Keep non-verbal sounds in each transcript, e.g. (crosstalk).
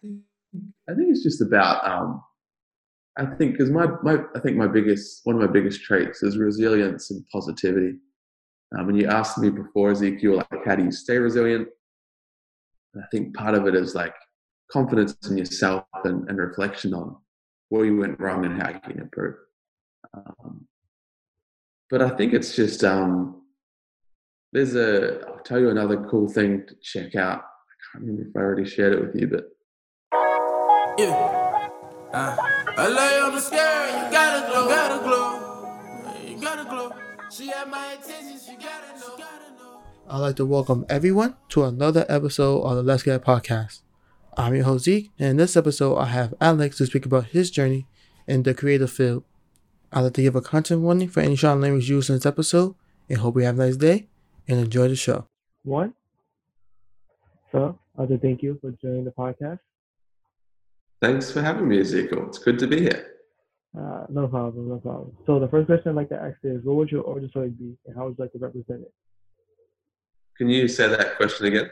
think I think it's just about um, I think because my, my I think my biggest one of my biggest traits is resilience and positivity. Um, and you asked me before Ezekiel, like how do you stay resilient? And I think part of it is like confidence in yourself and, and reflection on where you went wrong and how you can improve. Um, but I think it's just um, there's a I'll tell you another cool thing to check out. I can't remember if I already shared it with you, but yeah. Uh, I lay on the scale, you gotta glow, gotta glow, you gotta glow. She had my attention, she gotta know. I'd like to welcome everyone to another episode of the Let's Get podcast. I'm your host Zeke, and in this episode, I have Alex to speak about his journey in the creative field. I'd like to give a content warning for any strong language used in this episode, and hope you have a nice day and enjoy the show. One. So, I'd like to thank you for joining the podcast. Thanks for having me, Ezekiel. It's good to be here. Uh, no problem, no problem. So the first question I'd like to ask is, what would your origin story be, and how would you like to represent it? Can you say that question again?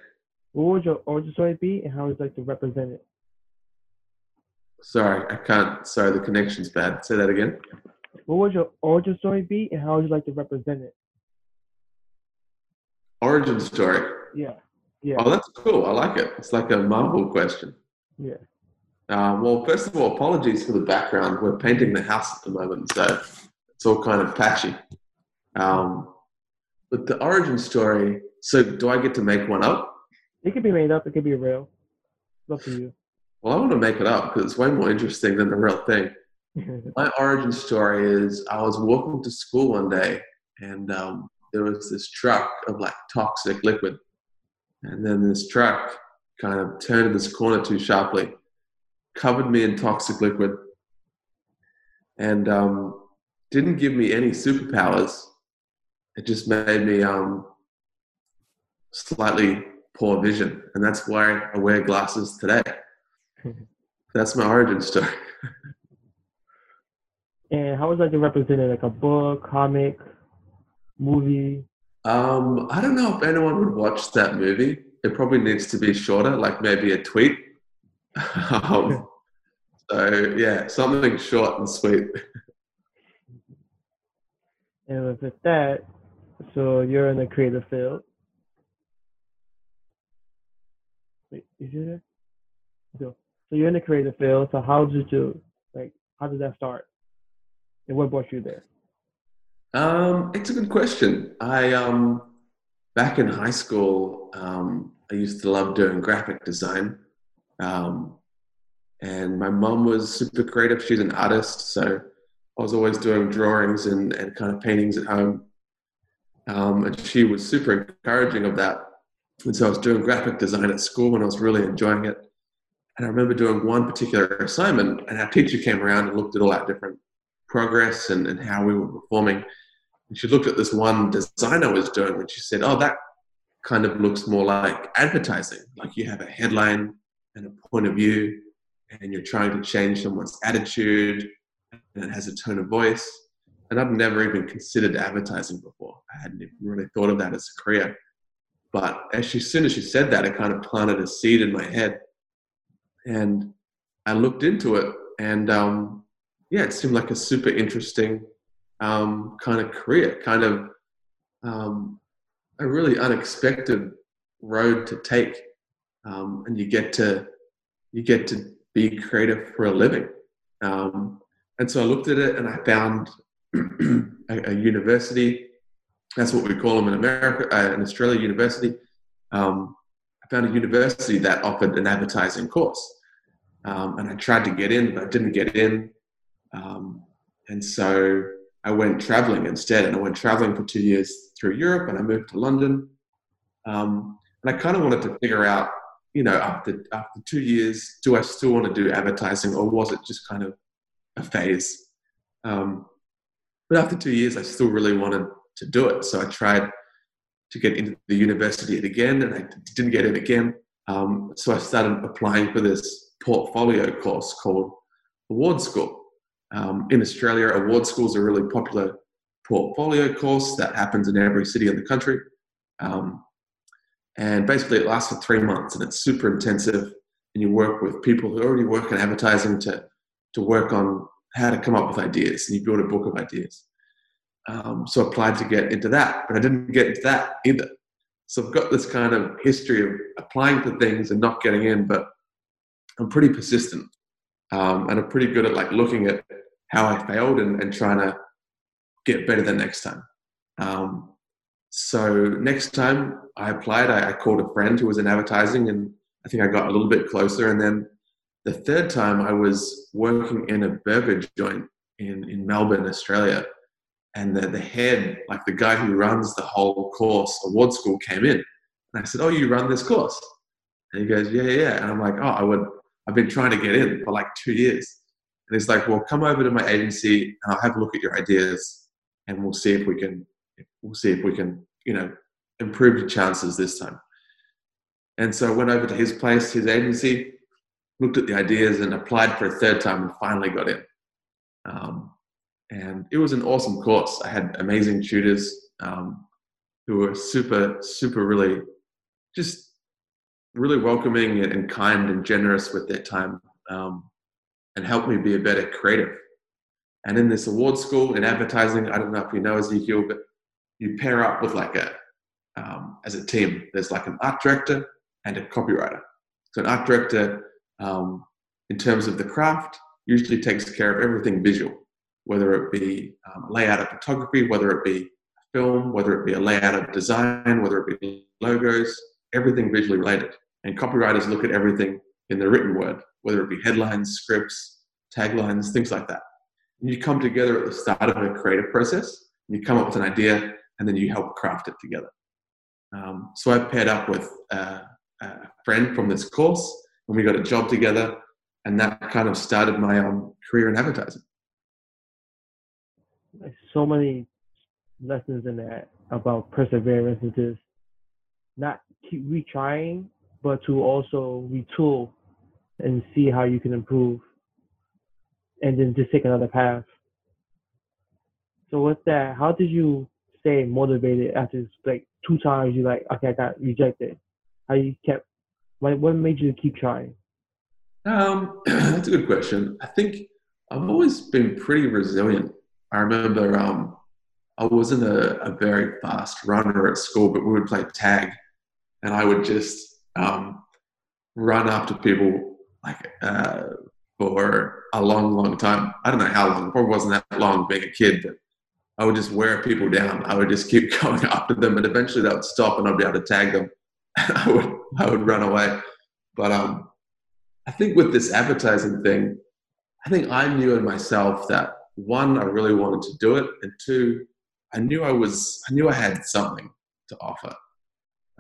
What would your origin story be, and how would you like to represent it? Sorry, I can't. Sorry, the connection's bad. Say that again. What would your origin story be, and how would you like to represent it? Origin story. Yeah. Yeah. Oh, that's cool. I like it. It's like a Marvel question. Yeah. Uh, well, first of all, apologies for the background. We're painting the house at the moment, so it's all kind of patchy. Um, but the origin story. So, do I get to make one up? It could be made up. It could be real. It's up to you. Well, I want to make it up because it's way more interesting than the real thing. (laughs) My origin story is I was walking to school one day, and um, there was this truck of like toxic liquid, and then this truck kind of turned this corner too sharply covered me in toxic liquid, and um, didn't give me any superpowers. It just made me um, slightly poor vision, and that's why I wear glasses today. (laughs) that's my origin story. (laughs) and how was that represented? Like a book, comic, movie? Um, I don't know if anyone would watch that movie. It probably needs to be shorter, like maybe a tweet um, so yeah, something short and sweet. and with that, so you're in the creative field. Wait, is you there? So, so you're in the creative field. So how did you like? How did that start? And what brought you there? Um, it's a good question. I um, back in high school, um, I used to love doing graphic design. Um, and my mom was super creative. She's an artist, so I was always doing drawings and, and kind of paintings at home. Um, and she was super encouraging of that. And so I was doing graphic design at school and I was really enjoying it. And I remember doing one particular assignment, and our teacher came around and looked at all our different progress and, and how we were performing. And she looked at this one design I was doing and she said, Oh, that kind of looks more like advertising. Like you have a headline and a point of view, and you're trying to change someone's attitude, and it has a tone of voice. And I've never even considered advertising before. I hadn't even really thought of that as a career. But as, she, as soon as she said that, it kind of planted a seed in my head. And I looked into it, and um, yeah, it seemed like a super interesting um, kind of career, kind of um, a really unexpected road to take, um, and you get to you get to be creative for a living. Um, and so I looked at it, and I found (clears throat) a, a, university. That's what we call them in America, uh, in Australia, university. Um, I found a university that offered an advertising course, um, and I tried to get in, but I didn't get in. Um, and so I went traveling instead, and I went traveling for two years through Europe, and I moved to London. Um, and I kind of wanted to figure out, you know, after after two years, do I still want to do advertising, or was it just kind of a phase? Um, but after two years, I still really wanted to do it, so I tried to get into the university again, and I didn't get in again. Um, so I started applying for this portfolio course called Award School. Um, in Australia, award school is a really popular portfolio course that happens in every city in the country. Um, and basically, it lasts for three months and it's super intensive. and you work with people who already work in advertising to to work on how to come up with ideas, and you build a book of ideas. Um, so I applied to get into that, but I didn't get into that either. So I've got this kind of history of applying to things and not getting in, but I'm pretty persistent, um, and I'm pretty good at like looking at how I failed and, and trying to get better the next time. Um, so next time I applied, I, I, called a friend who was in advertising, and I think I got a little bit closer. And then the third time, I was working in a burger joint in in Melbourne, Australia, and the, the head, like the guy who runs the whole course, award school, came in, and I said, "Oh, you run this course?" And he goes, "Yeah, yeah." yeah. And I'm like, "Oh, I would. I've been trying to get in for like two years." And he's like, "Well, come over to my agency, and I'll have a look at your ideas, and we'll see if we can we'll see if we can, you know, improve the chances this time. And so I went over to his place, his agency, looked at the ideas and applied for a third time and finally got in. Um, and it was an awesome course. I had amazing tutors um, who were super, super really just really welcoming and kind and generous with their time um, and helped me be a better creative. And in this award school in advertising, I don't know if you know Ezekiel, but you pair up with like a um, as a team. There's like an art director and a copywriter. So an art director, um, in terms of the craft, usually takes care of everything visual, whether it be um, layout of photography, whether it be film, whether it be a layout of design, whether it be logos, everything visually related. And copywriters look at everything in the written word, whether it be headlines, scripts, taglines, things like that. And you come together at the start of a creative process. You come up with an idea, and then you help craft it together. Um, so I paired up with a, a, friend from this course, and we got a job together, and that kind of started my um, career in advertising. So many lessons in that about perseverance and just not keep retrying, but to also retool and see how you can improve, and then just take another path. So with that, how did you stay motivated after like two times you like okay I got rejected? How you kept what what made you keep trying? Um, (clears throat) that's a good question. I think I've always been pretty resilient. I remember um, I wasn't a, a very fast runner at school, but we would play tag, and I would just um, run after people like uh, for a long, long time. I don't know how long. Probably wasn't that long being a kid, but I would just wear people down. I would just keep (laughs) going after them, and eventually they would stop, and I'd be able to tag them. (laughs) I would I would run away. But um, I think with this advertising thing, I think I knew in myself that one, I really wanted to do it, and two, I knew I was I knew I had something to offer.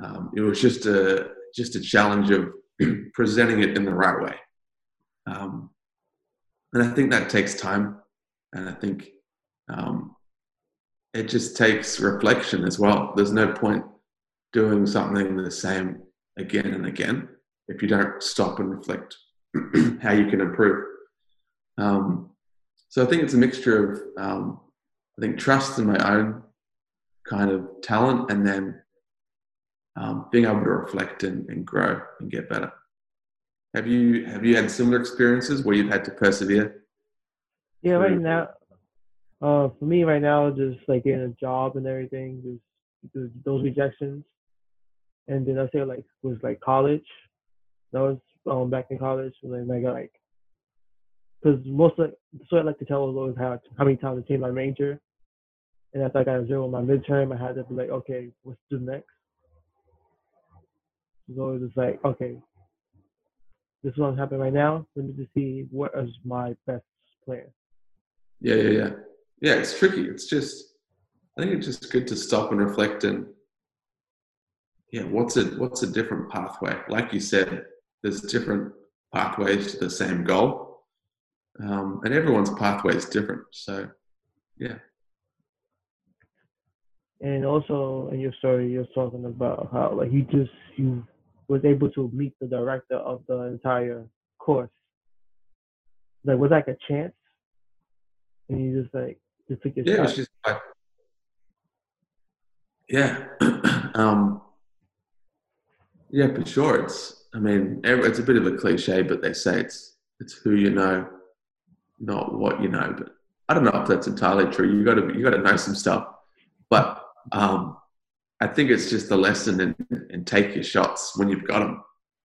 Um, it was just a just a challenge of (clears throat) presenting it in the right way, um, and I think that takes time. And I think um, it just takes reflection as well. There's no point doing something the same again and again if you don't stop and reflect (clears throat) how you can improve. Um, so I think it's a mixture of um, I think trust in my own kind of talent and then um, being able to reflect and, and grow and get better. Have you have you had similar experiences where you've had to persevere? Yeah, right now uh, for me right now, just like getting a job and everything, just those rejections. And then I say like was like college. That was um back in college when I got like, because most of so I like to tell was always how how many times I changed my major, and after I got a zero on my midterm, I had to be like, okay, what's the next? So it was like, okay, this is what's happening right now. Let me just see what is my best plan. Yeah, yeah, yeah yeah, it's tricky. It's just I think it's just good to stop and reflect and yeah, what's a what's a different pathway? Like you said, there's different pathways to the same goal, um, and everyone's pathway is different. So, yeah. And also in your story, you're talking about how like you just you was able to meet the director of the entire course. Like was that like a chance? And you just like just took yeah, it's just like, yeah, (clears throat) um, yeah, for sure. It's I mean, it's a bit of a cliche, but they say it's it's who you know, not what you know. But I don't know if that's entirely true. You got to you got to know some stuff. But um, I think it's just a lesson in, in take your shots when you've got them.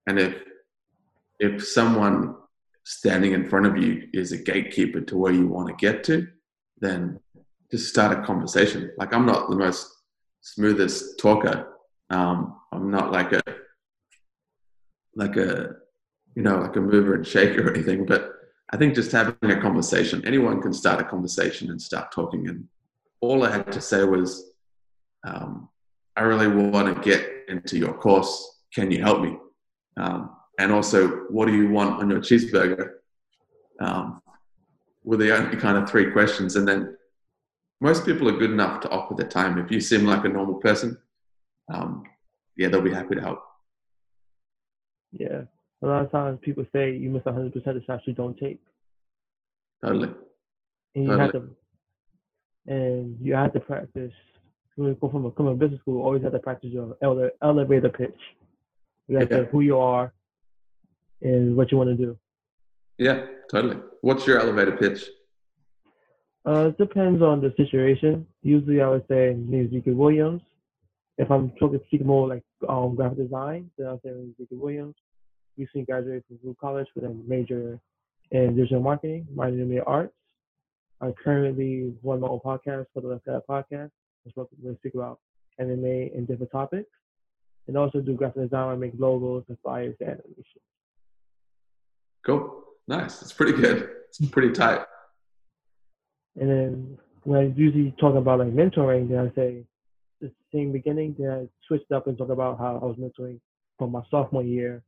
And if if someone standing in front of you is a gatekeeper to where you want to get to, then just start a conversation. Like I'm not the most smoothest talker. Um, I'm not like a like a you know like a mover and shaker or anything, but I think just having a conversation, anyone can start a conversation and start talking. And all I had to say was, um, I really want to get into your course. Can you help me? Um, and also, what do you want on your cheeseburger? Um, were the only kind of three questions. And then most people are good enough to offer their time. If you seem like a normal person, um, yeah, they'll be happy to help. Yeah. A lot of times people say you miss 100% of shots you don't take. Totally. And you totally. have to, and you have to practice. When you go from a, from business school, always have to practice your ele- elevator pitch. You have Yeah. to who you are and what you want to do. Yeah, totally. What's your elevator pitch? Uh, it depends on the situation. Usually, I would say name is Williams. If I'm talking speaking more like um, graphic design, then I'll say Zeke Williams. Recently graduated from Blue College with a major in digital marketing, minor in media arts. I currently run my own podcast for the Left Side Podcast. I'm supposed to speak about anime and different topics, and also do graphic design. I make logos and flyers and animation. Cool. Nice. It's pretty good. It's pretty tight. And then when I usually talk about like mentoring, then I say the same beginning. Then I switched up and talk about how I was mentoring from my sophomore year,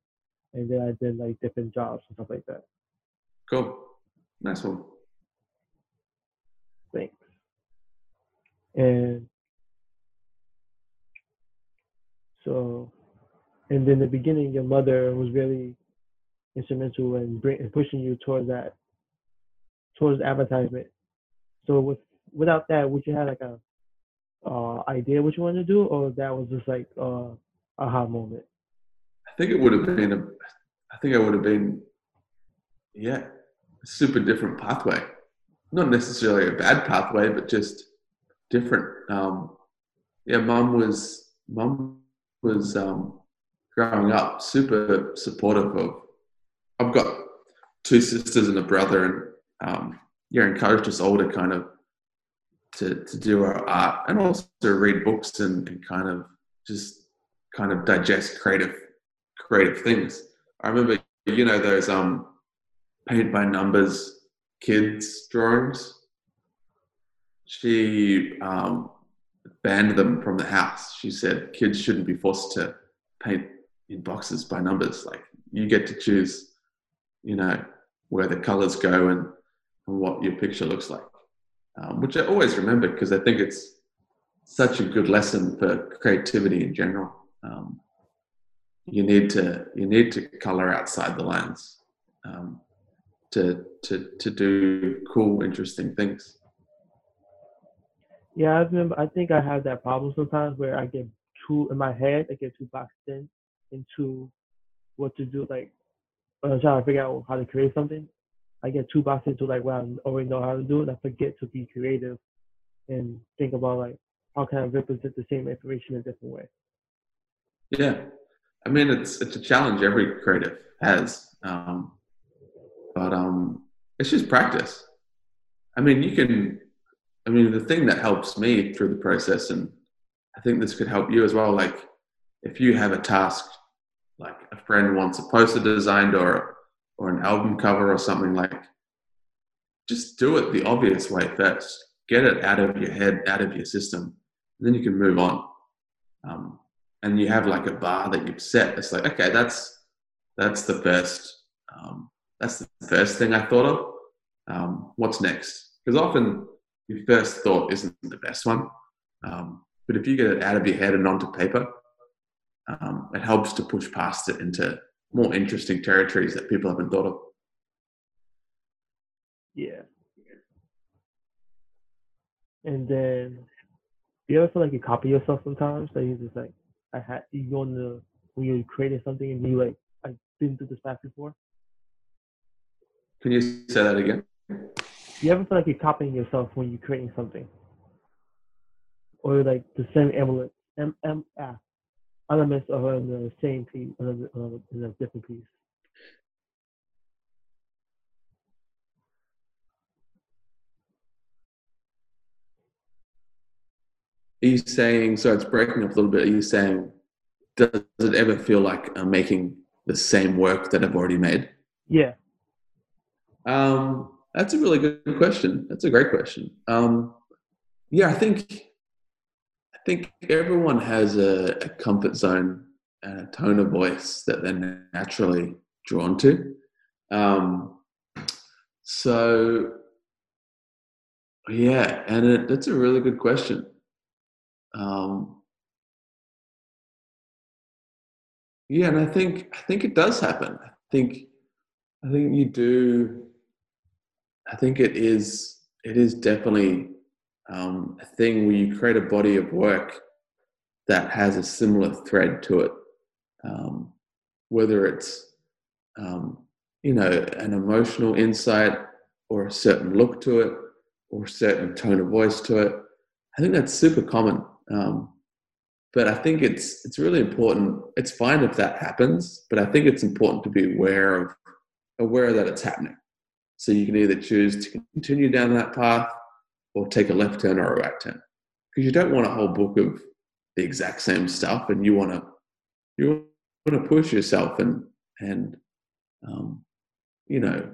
and then I did like different jobs and stuff like that. Cool. Nice one. Thanks. And so, and then the beginning, your mother was really instrumental in, bring, in pushing you towards that, towards advertisement. So with without that, would you have like a uh, idea what you wanted to do, or that was just like uh, aha moment? I think it would have been a. I think I would have been, yeah, a super different pathway. Not necessarily a bad pathway, but just different. Um, yeah, mum was mum was um, growing up super supportive of. I've got two sisters and a brother, and um, yeah, encouraged us all to kind of to to do our art and also read books and, and kind of just kind of digest creative creative things. I remember, you know, those um paint by numbers kids drawings. She um, banned them from the house. She said kids shouldn't be forced to paint in boxes by numbers. Like you get to choose, you know, where the colors go and, and what your picture looks like. Um, which I always remember because I think it's such a good lesson for creativity in general. Um, you need to you need to color outside the lines um, to to to do cool, interesting things. Yeah, I remember. I think I have that problem sometimes where I get too in my head. I get too boxed in into what to do. Like when I'm trying to figure out how to create something, I get too boxed into like what I already know how to do, and I forget to be creative and think about like how can I represent the same information in a different way. Yeah, I mean it's it's a challenge every creative has, um, but um, it's just practice. I mean, you can. I mean, the thing that helps me through the process, and I think this could help you as well. Like, if you have a task, like a friend wants a poster designed or or an album cover or something, like, just do it the obvious way first. Get it out of your head, out of your system, and then you can move on. Um, and you have like a bar that you've set. It's like, okay, that's that's the first um, that's the first thing I thought of. Um, what's next? Because often your first thought isn't the best one, um, but if you get it out of your head and onto paper, um, it helps to push past it into more interesting territories that people haven't thought of. Yeah. And then, do you ever feel like you copy yourself sometimes? Like you just like, I had you go in the when you're creating something and you like, like been through this path before? Can you say that again? You ever feel like you're copying yourself when you're creating something? Or like the same element, M, M, ah, elements are in the same piece, in a, different piece? Are you saying, so it's breaking up a little bit, are you saying, does it ever feel like I'm making the same work that I've already made? Yeah. Um, that's a really good question. That's a great question. Um, yeah, I think think everyone has a, a, comfort zone and a tone of voice that they're naturally drawn to. Um, so yeah, and it, that's a really good question. Um, yeah, and I think I think it does happen. I think I think you do. I think it is it is definitely um, a thing where you create a body of work that has a similar thread to it, um, whether it's um, you know an emotional insight or a certain look to it or a certain tone of voice to it. I think that's super common. Um, but I think it's it's really important. It's fine if that happens, but I think it's important to be aware of aware that it's happening. So you can either choose to continue down that path or take a left turn or a right turn, because you don't want a whole book of the exact same stuff, and you want to you want to push yourself and and um, you know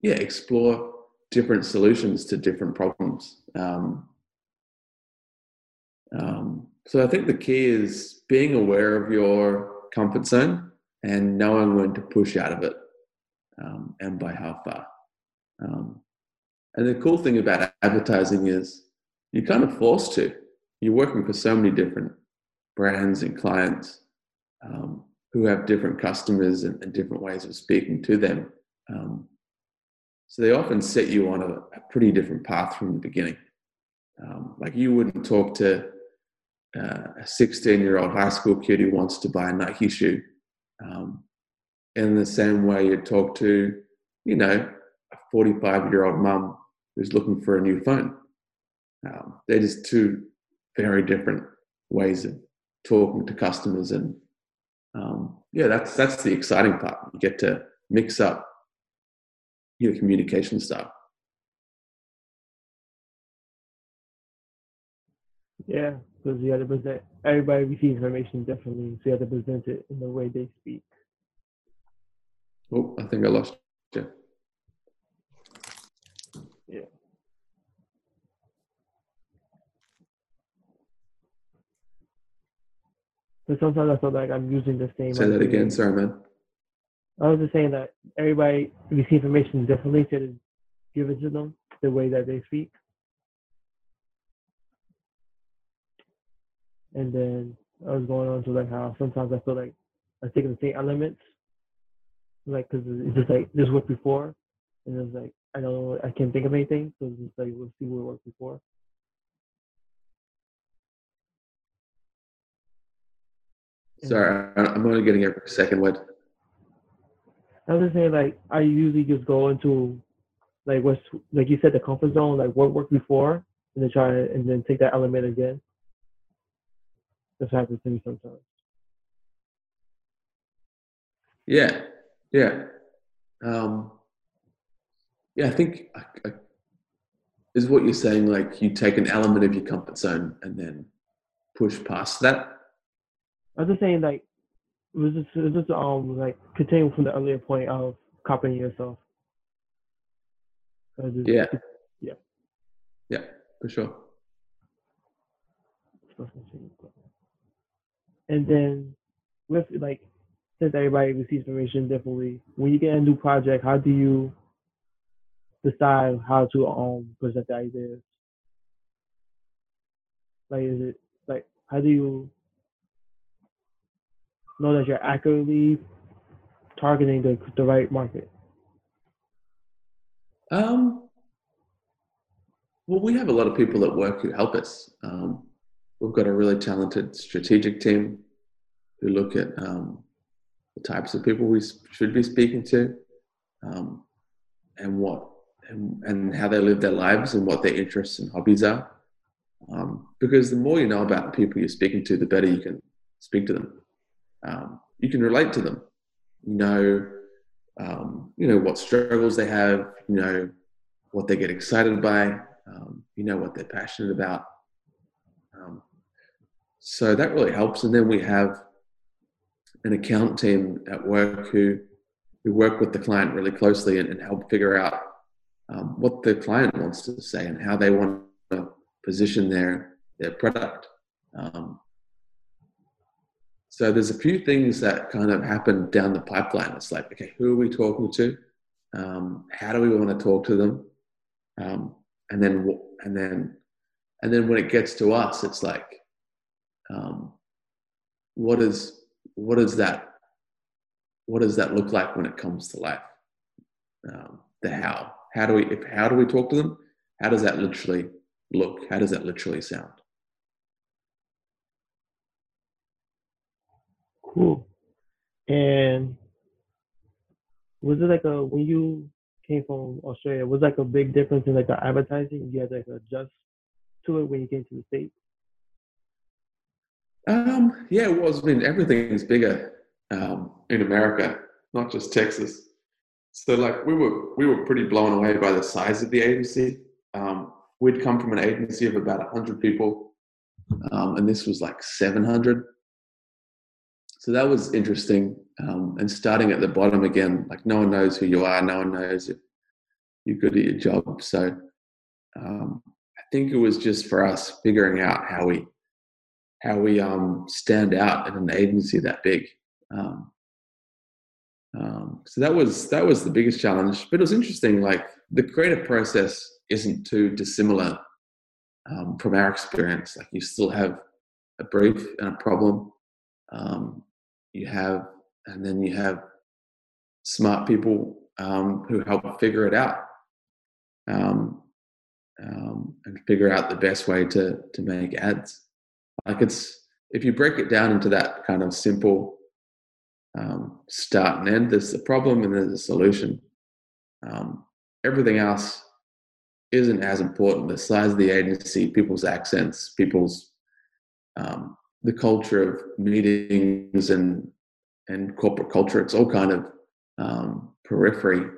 yeah explore different solutions to different problems. Um, um, so I think the key is being aware of your comfort zone and knowing when to push out of it um, and by how far. And the cool thing about advertising is you're kind of forced to. You're working for so many different brands and clients um, who have different customers and, and, different ways of speaking to them. Um, so they often set you on a, a, pretty different path from the beginning. Um, like you wouldn't talk to uh, a 16 year old high school kid who wants to buy a Nike shoe. Um, in the same way you'd talk to, you know, a 45 year old mum who's looking for a new phone. Um, they're just two very different ways of talking to customers. And um, yeah, that's, that's the exciting part. You get to mix up your communication style. Yeah, because you have to present everybody receives information differently, so you have to present it in the way they speak. Oh, I think I lost you. Yeah. Sometimes I feel like I'm using the same. Say that again, sorry, man. I was just saying that everybody receives information differently, so to give it to them the way that they speak. And then I was going on to like how sometimes I feel like I'm taking the same elements, like because it's just like this worked before, and it's like I don't know, I can't think of anything, so it's just like we'll see what worked before. Sorry, I'm only getting every second word. I was just saying, like, I usually just go into, like, what's, like you said, the comfort zone, like what worked before, and then try and then take that element again. This happens to me sometimes. Yeah, yeah, um, yeah. I think I, I, is what you're saying. Like you take an element of your comfort zone and then push past that. I was just saying, like, it was just, it was just um like continuing from the earlier point of copying yourself. Just, yeah. Yeah. Yeah, for sure. And then with like since everybody receives information differently, when you get a new project, how do you decide how to um present the ideas? Like is it like how do you know that you're accurately targeting the the right market? Um well we have a lot of people at work who help us. Um, We've got a really talented strategic team who look at um, the types of people we should be speaking to, um, and what and, and how they live their lives and what their interests and hobbies are. Um, because the more you know about the people you're speaking to, the better you can speak to them. Um, you can relate to them. You know, um, you know what struggles they have. You know what they get excited by. Um, you know what they're passionate about. Um, so that really helps. And then we have an account team at work who who work with the client really closely and, and help figure out um, what the client wants to say and how they want to position their their product. Um, so there's a few things that kind of happen down the pipeline. It's like, okay, who are we talking to? Um, how do we want to talk to them? Um, and then and then and then when it gets to us, it's like, um, what is what is that? What does that look like when it comes to life? Um, the how. How do we if how do we talk to them? How does that literally look? How does that literally sound? Cool. And was it like a when you came from Australia, was like a big difference in like the advertising? You had to like adjust to it when you came to the States? Um, yeah, it was. I mean, everything is bigger um, in America, not just Texas. So, like, we were we were pretty blown away by the size of the agency. Um, we'd come from an agency of about hundred people, um, and this was like seven hundred. So that was interesting. Um, and starting at the bottom again, like no one knows who you are, no one knows if you're good at your job. So um, I think it was just for us figuring out how we how we um, stand out in an agency that big. Um, um, so that was that was the biggest challenge. But it was interesting. Like the creative process isn't too dissimilar um, from our experience. Like you still have a brief and a problem. Um, you have, and then you have smart people um, who help figure it out um, um, and figure out the best way to to make ads. Like it's if you break it down into that kind of simple um, start and end, there's a problem and there's a solution. Um, everything else isn't as important. The size of the agency, people's accents, people's um, the culture of meetings and and corporate culture. It's all kind of um, periphery.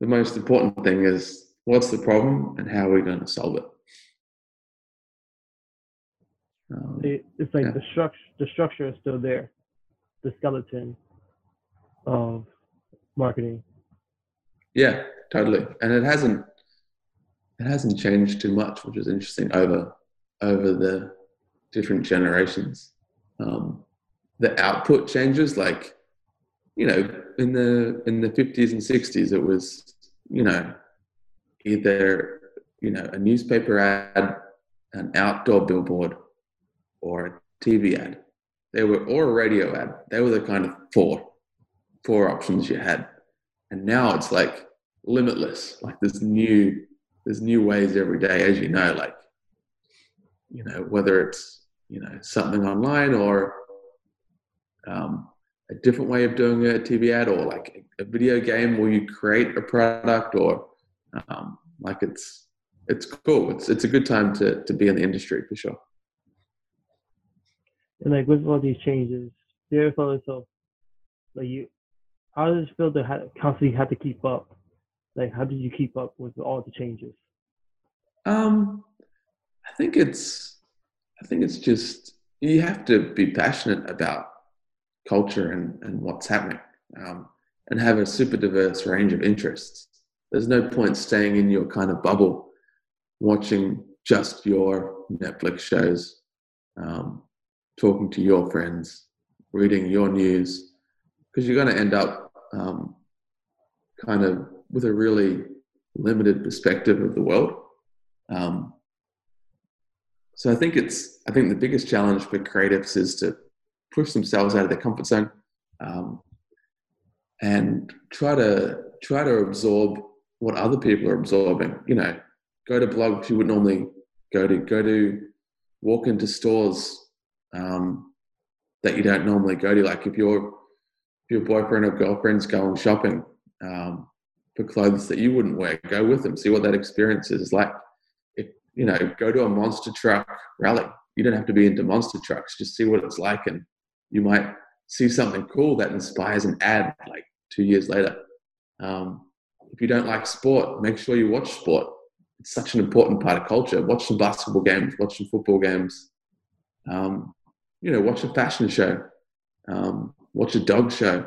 The most important thing is what's the problem and how are we going to solve it. Um, it's like yeah. the structure. The structure is still there, the skeleton of marketing. Yeah, totally, and it hasn't it hasn't changed too much, which is interesting over over the different generations. Um, the output changes, like you know, in the in the fifties and sixties, it was you know either you know a newspaper ad, an outdoor billboard, or a TV ad. They were or a radio ad. They were the kind of four four options you had, and now it's like limitless. Like there's new there's new ways every day, as you know. Like you know whether it's you know something online or um, a different way of doing a TV ad or like a, video game where you create a product or um, like it's it's cool. It's it's a good time to to be in the industry for sure. And like with all these changes, do you feel yourself like you? How does it feel to have, constantly have to keep up? Like how did you keep up with all the changes? Um, I think it's I think it's just you have to be passionate about culture and, and what's happening um, and have a super diverse range of interests. There's no point staying in your kind of bubble, watching just your Netflix shows, um, talking to your friends, reading your news, because you're going to end up um, kind of with a really limited perspective of the world. Um, so I think it's I think the biggest challenge for creatives is to push themselves out of their comfort zone um, and try to try to absorb what other people are absorbing. You know, go to blogs you would normally go to, go to walk into stores um, that you don't normally go to. Like if you're your boyfriend or girlfriend's going shopping um, for clothes that you wouldn't wear, go with them. See what that experience is like. You know, go to a monster truck rally. You don't have to be into monster trucks. Just see what it's like, and you might see something cool that inspires an ad like two years later. Um, if you don't like sport, make sure you watch sport. It's such an important part of culture. Watch some basketball games, watch some football games. Um, you know, watch a fashion show, um, watch a dog show.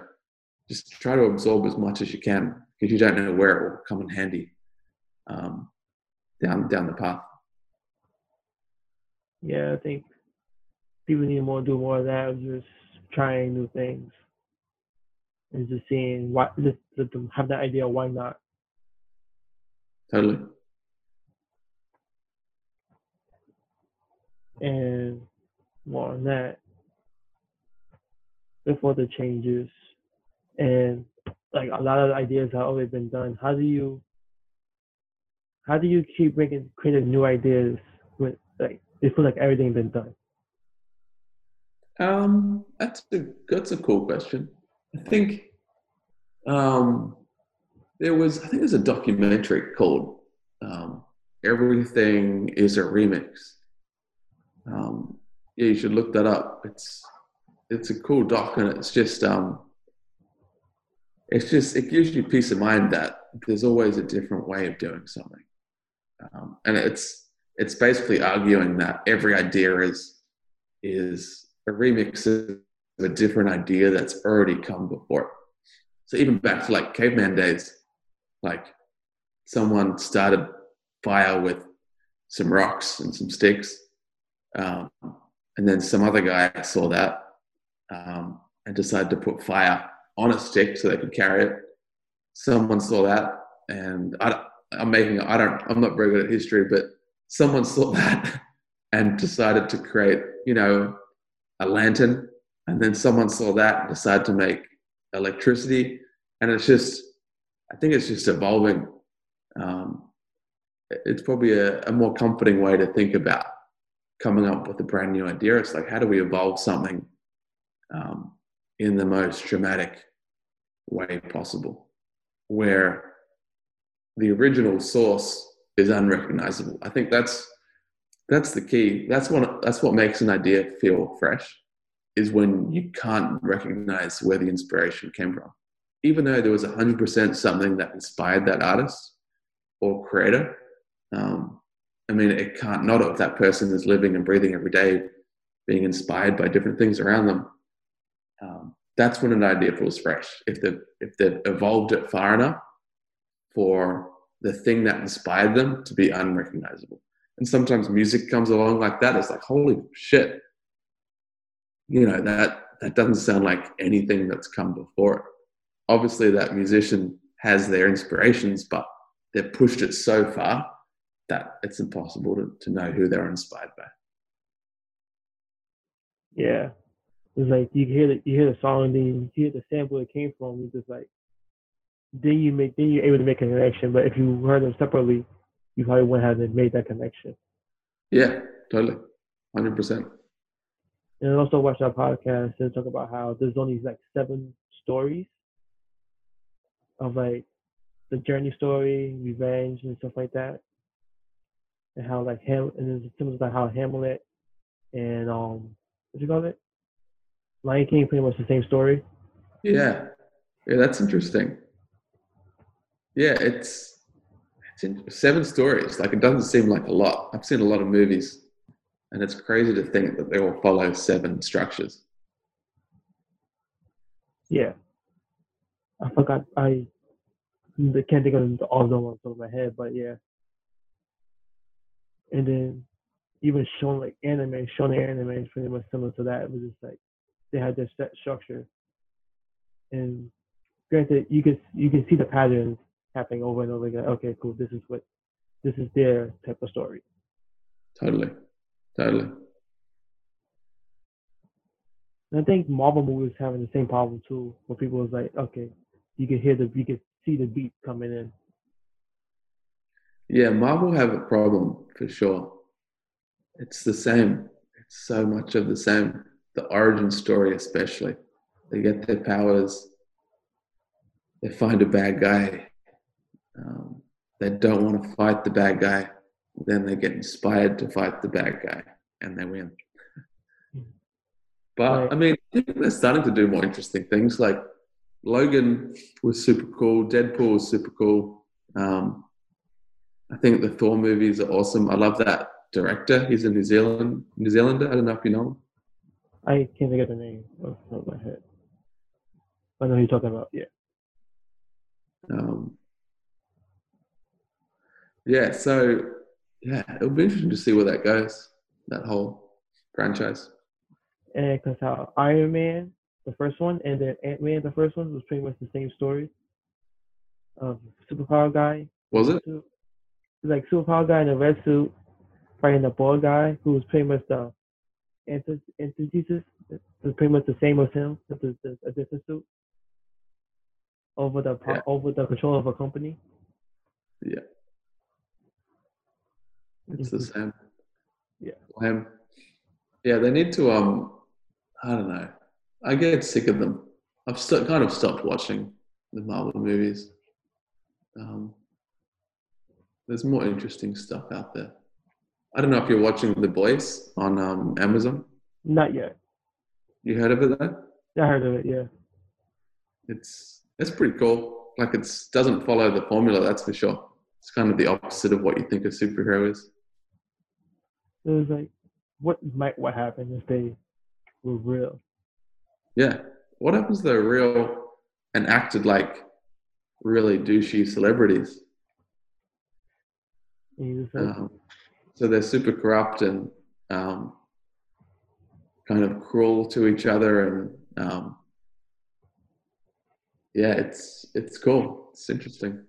Just try to absorb as much as you can because you don't know where it will come in handy um, down down the path. Yeah, I think people need more do more of that. Just trying new things and just seeing why just, just have that idea why not totally and more on that before the changes and like a lot of ideas have already been done how do you how do you keep making creating new ideas it feels like everything's been done um, that's a that's a cool question. I think um, there was I think there's a documentary called um, "Everything Is a Remix." Um, yeah, you should look that up. It's it's a cool doc, and it's just um, it's just it gives you peace of mind that there's always a different way of doing something, um, and it's it's basically arguing that every idea is is a remix of a different idea that's already come before. So even back to like caveman days, like someone started fire with some rocks and some sticks, um, and then some other guy saw that um, and decided to put fire on a stick so they could carry it. Someone saw that, and I, I'm making I don't I'm not very good at history, but someone saw that and decided to create you know a lantern, and then someone saw that and decided to make electricity, and it's just, I think it's just evolving. Um, it's probably a, a more comforting way to think about coming up with a brand new idea. It's like, how do we evolve something um, in the most dramatic way possible, where the original source is unrecognizable. I think that's that's the key. That's what that's what makes an idea feel fresh, is when you can't recognize where the inspiration came from, even though there was hundred percent something that inspired that artist or creator. Um, I mean, it can't not if that person is living and breathing every day, being inspired by different things around them. Um, that's when an idea feels fresh. If they if they've evolved it far enough for the thing that inspired them to be unrecognizable. And sometimes music comes along like that. It's like, holy shit. You know, that that doesn't sound like anything that's come before it. Obviously, that musician has their inspirations, but they've pushed it so far that it's impossible to, to know who they're inspired by. Yeah. It's like you hear the you hear the song and then you hear the sample it came from, it's just like then you make then you're able to make a connection. But if you heard them separately, you probably wouldn't have made that connection. Yeah, totally, hundred percent. And I also watch our podcast and talk about how there's only like seven stories of like the journey story, revenge, and stuff like that, and how like Ham and there's similar like how Hamlet and um what you call it, Lion King, pretty much the same story. Yeah, yeah, that's interesting. Yeah, it's it's seven stories. Like it doesn't seem like a lot. I've seen a lot of movies, and it's crazy to think that they all follow seven structures. Yeah, I forgot. I can't think of all of them on top of my head, but yeah. And then even showing like anime, showing anime is pretty much similar to that. It was just like they had their set structure, and granted, you can you can see the patterns happening over and over again. Okay, cool. This is what this is their type of story. Totally, totally. And I think Marvel movies having the same problem too, where people is like, okay, you can hear the, you can see the beat coming in. Yeah, Marvel have a problem for sure. It's the same. It's so much of the same. The origin story, especially. they get their powers, they find a bad guy, um, they don't want to fight the bad guy, then they get inspired to fight the bad guy and they win. But. I mean, I think they're starting to do more interesting things. Like Logan was super cool, Deadpool was super cool. Um, I think the Thor movies are awesome. I love that director. He's a New Zealand New Zealander. I don't know if you know him. I can't think of the name off the top of my head. I know who you're talking about. Yeah. Um, yeah, so yeah, it'll be interesting to see where that goes. That whole franchise. And because how Iron Man, the first one, and then Ant Man, the first one, was pretty much the same story. Um, of superpower guy, Was it? suit, like superpower guy in a red suit, fighting the bald guy who was pretty much the anti- antithesis, was pretty much the same as him, but the, the, a different suit. Over the Yeah. over the control of a company. Yeah. It's the Mhm. same. Yeah. Um, yeah, they need to. Um, I don't know. I get sick of them. I've st- kind of stopped watching the Marvel movies. Um, there's more interesting stuff out there. I don't know if you're watching The Boys on um, Amazon. Not yet. You heard of it though? I heard of it. Yeah. It's it's pretty cool. Like it doesn't follow the formula, that's for sure. It's kind of the opposite of what you think a superhero is. It was like, what might what happen if they were real? Yeah. What happens if they're real and acted like really douchey celebrities? And you just like, Um, so they're super corrupt and um, kind of cruel to each other, and um, yeah, it's it's cool. It's interesting.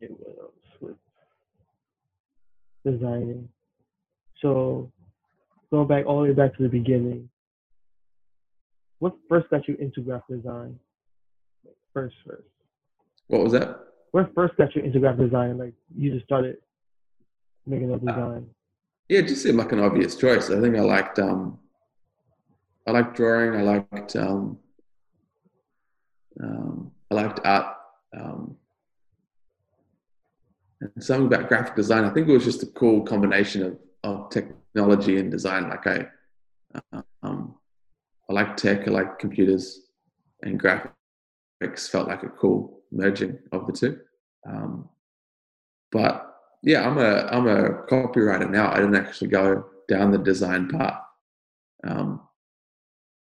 it with designing. So going back all the way back to the beginning, what first got you into graphic design? First, first. What was that? What first got you into graphic design? Like you just started making a design. Yeah, it just seemed like an obvious choice. I think I liked um, I liked drawing. I liked um, um, I liked art. Um, and something about graphic design. I think it was just a cool combination of, of technology and design. Like I, um, I like tech. I like computers, and graphics felt like a cool merging of the two. Um, but yeah, I'm a I'm a copywriter now. I didn't actually go down the design path. Um,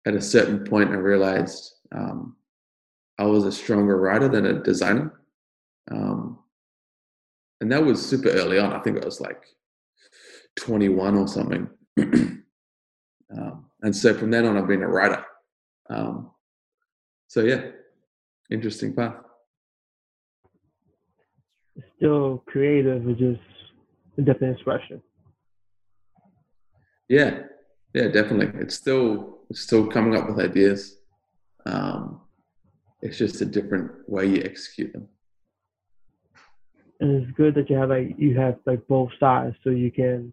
at a certain point, I realized um, I was a stronger writer than a designer, um, and that was super early on. I think I was like 21 or something. (clears throat) um, and so from then on, I've been a writer. Um, so yeah, interesting path. Still creative, it's just a different expression. Yeah, yeah, definitely. It's still it's still coming up with ideas. Um, it's just a different way you execute them. And it's good that you have like you have like both sides, so you can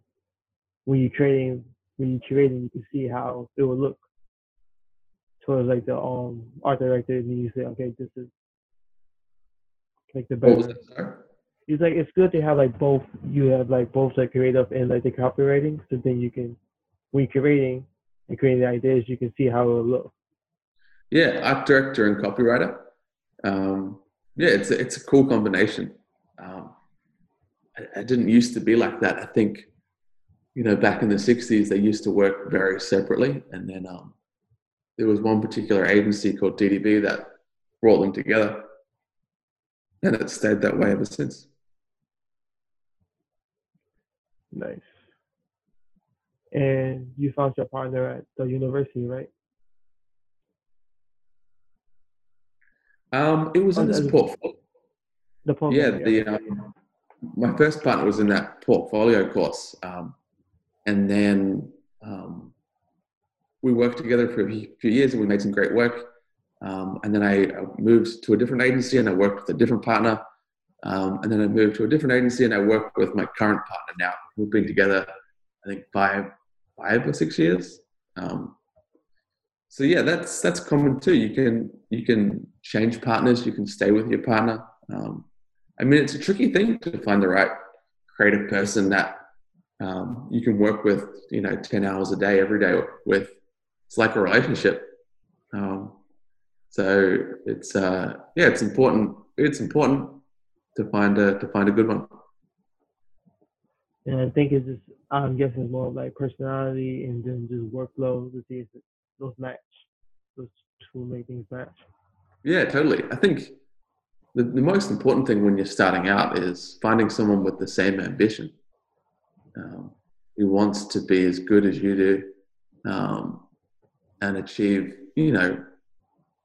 when you're creating when you're creating, you can see how it will look towards like the um art director, and you say, okay, this is like the better. It's like it's good to have like both. You have like both the creative and like the copywriting, so then you can when you're creating and creating the ideas, you can see how it will look. Yeah, art director and copywriter. Um, yeah, it's a, it's a cool combination. Um, I, I didn't used to be like that. I think, you know, back in the '60s, they used to work very separately, and then um, there was one particular agency called DDB that brought them together, and it stayed that way ever since. Nice. And you found your partner at the university, right? Um, it was Oh, in this that's- portfolio. The program. yeah, the um, my first partner was in that portfolio course, um, and then um, we worked together for a few years, and we made some great work. Um, and then I moved to a different agency, and I worked with a different partner. Um, and then I moved to a different agency, and I work with my current partner now. We've been together, I think five, five or six years. Um, so yeah, that's that's common too. You can you can change partners. You can stay with your partner. Um, I mean, it's a tricky thing to find the right creative person that um, you can work with. You know, ten hours a day, every day with. It's like a relationship. Um, so it's uh, yeah, it's important. It's important to find a to find a good one. And I think it's just I'm guessing it's more like personality and then just workflow to see if those match. Those two main things match. Yeah, totally. I think the, the most important thing when you're starting out is finding someone with the same ambition um, who wants to be as good as you do um, and achieve, you know,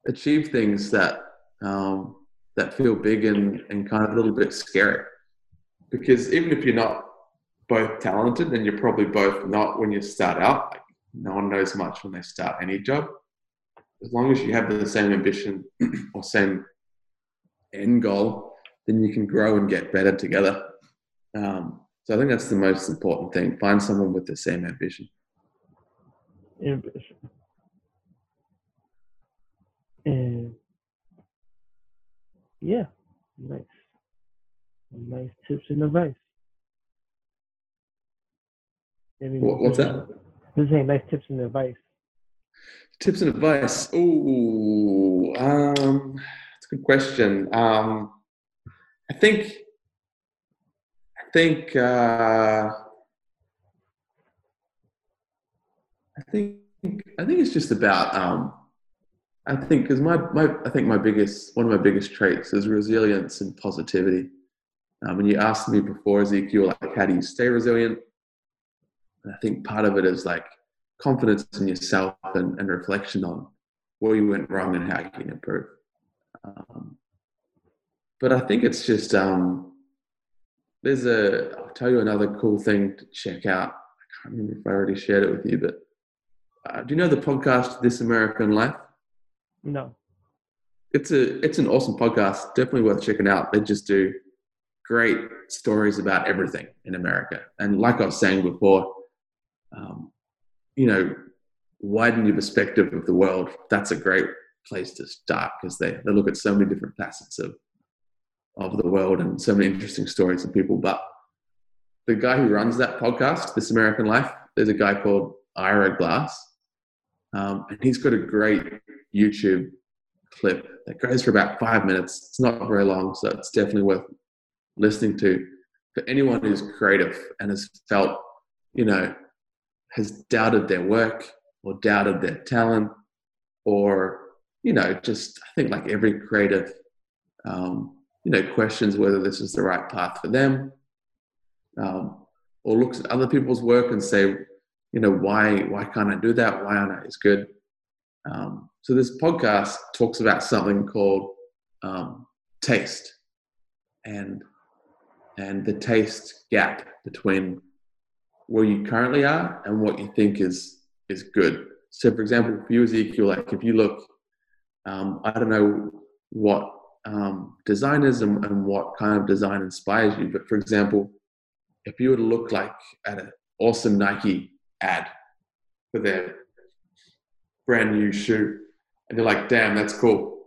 achieve things that um, that feel big and, and kind of a little bit scary. Because even if you're not both talented, then you're probably both not when you start out. Like no one knows much when they start any job. As long as you have the same ambition or same end goal, then you can grow and get better together. Um, so I think that's the most important thing. Find someone with the same ambition. Ambition. And yeah, nice. Nice tips and advice. What's that? This ain't nice tips and advice. Tips and advice. Oh, um, good question. Um, I think, I think, uh, I think, I think it's just about. Um, I think because my, my, I think my biggest, one of my biggest traits is resilience and positivity. Um, and you asked me before, Ezekiel, like, how do you stay resilient? And I think part of it is like confidence in yourself and, and reflection on where you went wrong and how you can improve. Um, but I think it's just um, there's a. I'll tell you another cool thing to check out. I can't remember if I already shared it with you, but uh, do you know the podcast This American Life? No. It's a it's an awesome podcast. Definitely worth checking out. They just do great stories about everything in America. And like I was saying before, um, you know, widen your perspective of the world. That's a great place to start because they, they look at so many different facets of of the world and so many interesting stories and people. But the guy who runs that podcast, This American Life, there's a guy called Ira Glass, um, and he's got a great YouTube clip that goes for about five minutes. It's not very long, so it's definitely worth listening to for anyone who's creative and has felt, you know, has doubted their work or doubted their talent or you know just i think like every creative um, you know questions whether this is the right path for them um, or looks at other people's work and say you know why why can't i do that why aren't i as good um, so this podcast talks about something called um, taste and and the taste gap between where you currently are and what you think is is good. So, for example, for you, Ezekiel, like if you look, um, I don't know what um, design is and, and, what kind of design inspires you, but for example, if you were to look like at an awesome Nike ad for their brand new shoe, and you're like, "Damn, that's cool,"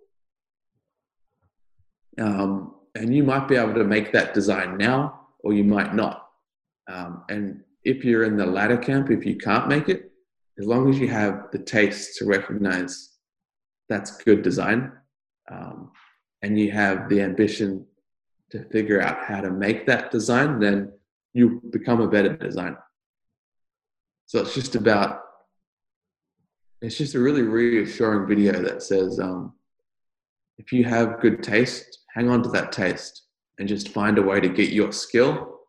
um, and you might be able to make that design now, or you might not. Um, and if you're in the latter camp, if you can't make it, as long as you have the taste to recognize that's good design um, and you have the ambition to figure out how to make that design, then you become a better designer. So it's just about, it's just a really reassuring video that says, um, if you have good taste, hang on to that taste and just find a way to get your skill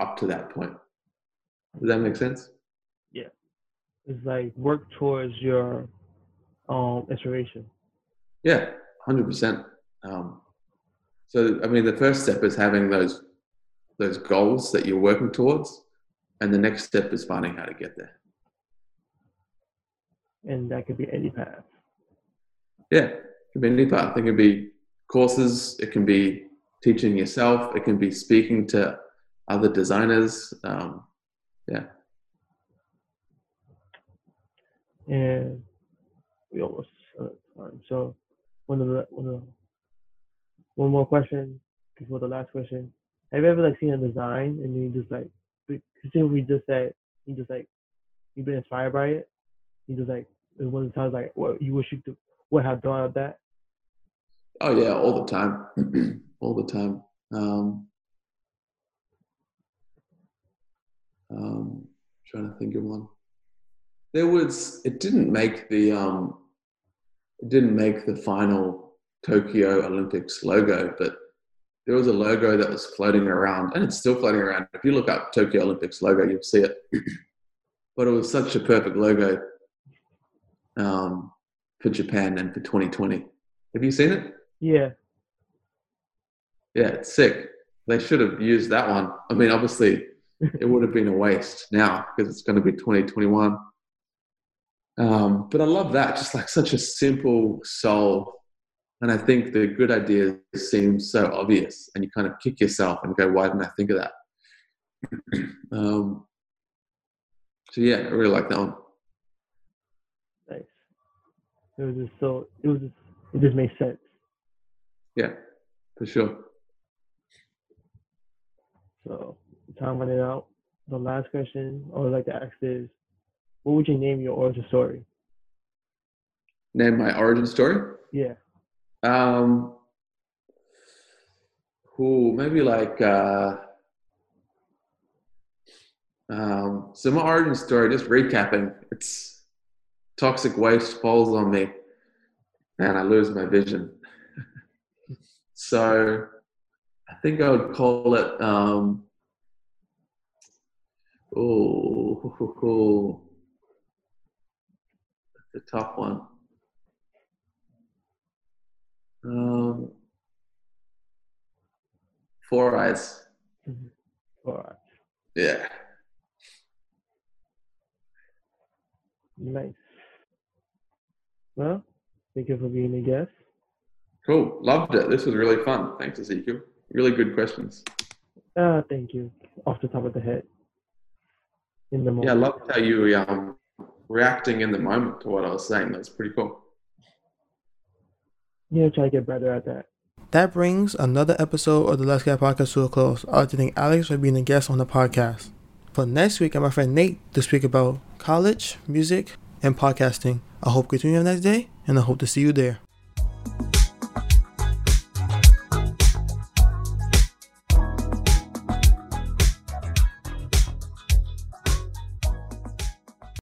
up to that point. Does that make sense? Yeah. It's like work towards your um inspiration. Yeah, hundred um, percent. So I mean, the first step is having those those goals that you're working towards, and the next step is finding how to get there. And that could be any path. Yeah, it could be any path. It can be courses. It can be teaching yourself. It can be speaking to other designers. Um, yeah. And we almost uh, time. So one of the one of one more question before the last question. Have you ever like seen a design and you just like consider we just said you just like you've been inspired by it? You just like one of the times like what you wish you would have done of that? Oh yeah, all the time, (clears throat) all the time. Um, um, trying to think of one. There was. It didn't make the. Um, it didn't make the final Tokyo Olympics logo, but there was a logo that was floating around, and it's still floating around. If you look up Tokyo Olympics logo, you'll see it. (clears throat) but it was such a perfect logo um, for Japan and for 2020. Have you seen it? Yeah. Yeah, it's sick. They should have used that one. I mean, obviously, (laughs) it would have been a waste now because it's going to be 2021. Um, but I love that, just like such a simple soul and I think the good ideas seem so obvious, and you kind of kick yourself and go, "Why didn't I think of that?" (clears throat) um, so yeah, I really like that one. Nice. It was just so. It was. Just, it just makes sense. Yeah, for sure. So time running out. The last question I would like to ask is, what would you name your origin story? Name my origin story? Yeah. Um, who maybe like uh, um, so my origin story. Just recapping, it's toxic waste falls on me, and I lose my vision. (laughs) so I think I would call it. Um, oh, the top one. Um, four eyes. Mm-hmm. Four eyes. Yeah. Nice. Well, thank you for being a guest. Cool. Loved it. This was really fun. Thanks, Ezekiel. Really good questions. Uh, thank you. Off the top of the head. In the moment. Yeah, I loved how you um, reacting in the moment to what I was saying. That's pretty cool yeah, try to get better at that. That brings another episode of the Let's Get Podcast to a close. I'd like to thank Alex for being a guest on the podcast. For next week, I'm my friend Nate to speak about college, music, and podcasting. I hope you continue the next day, and I hope to see you there.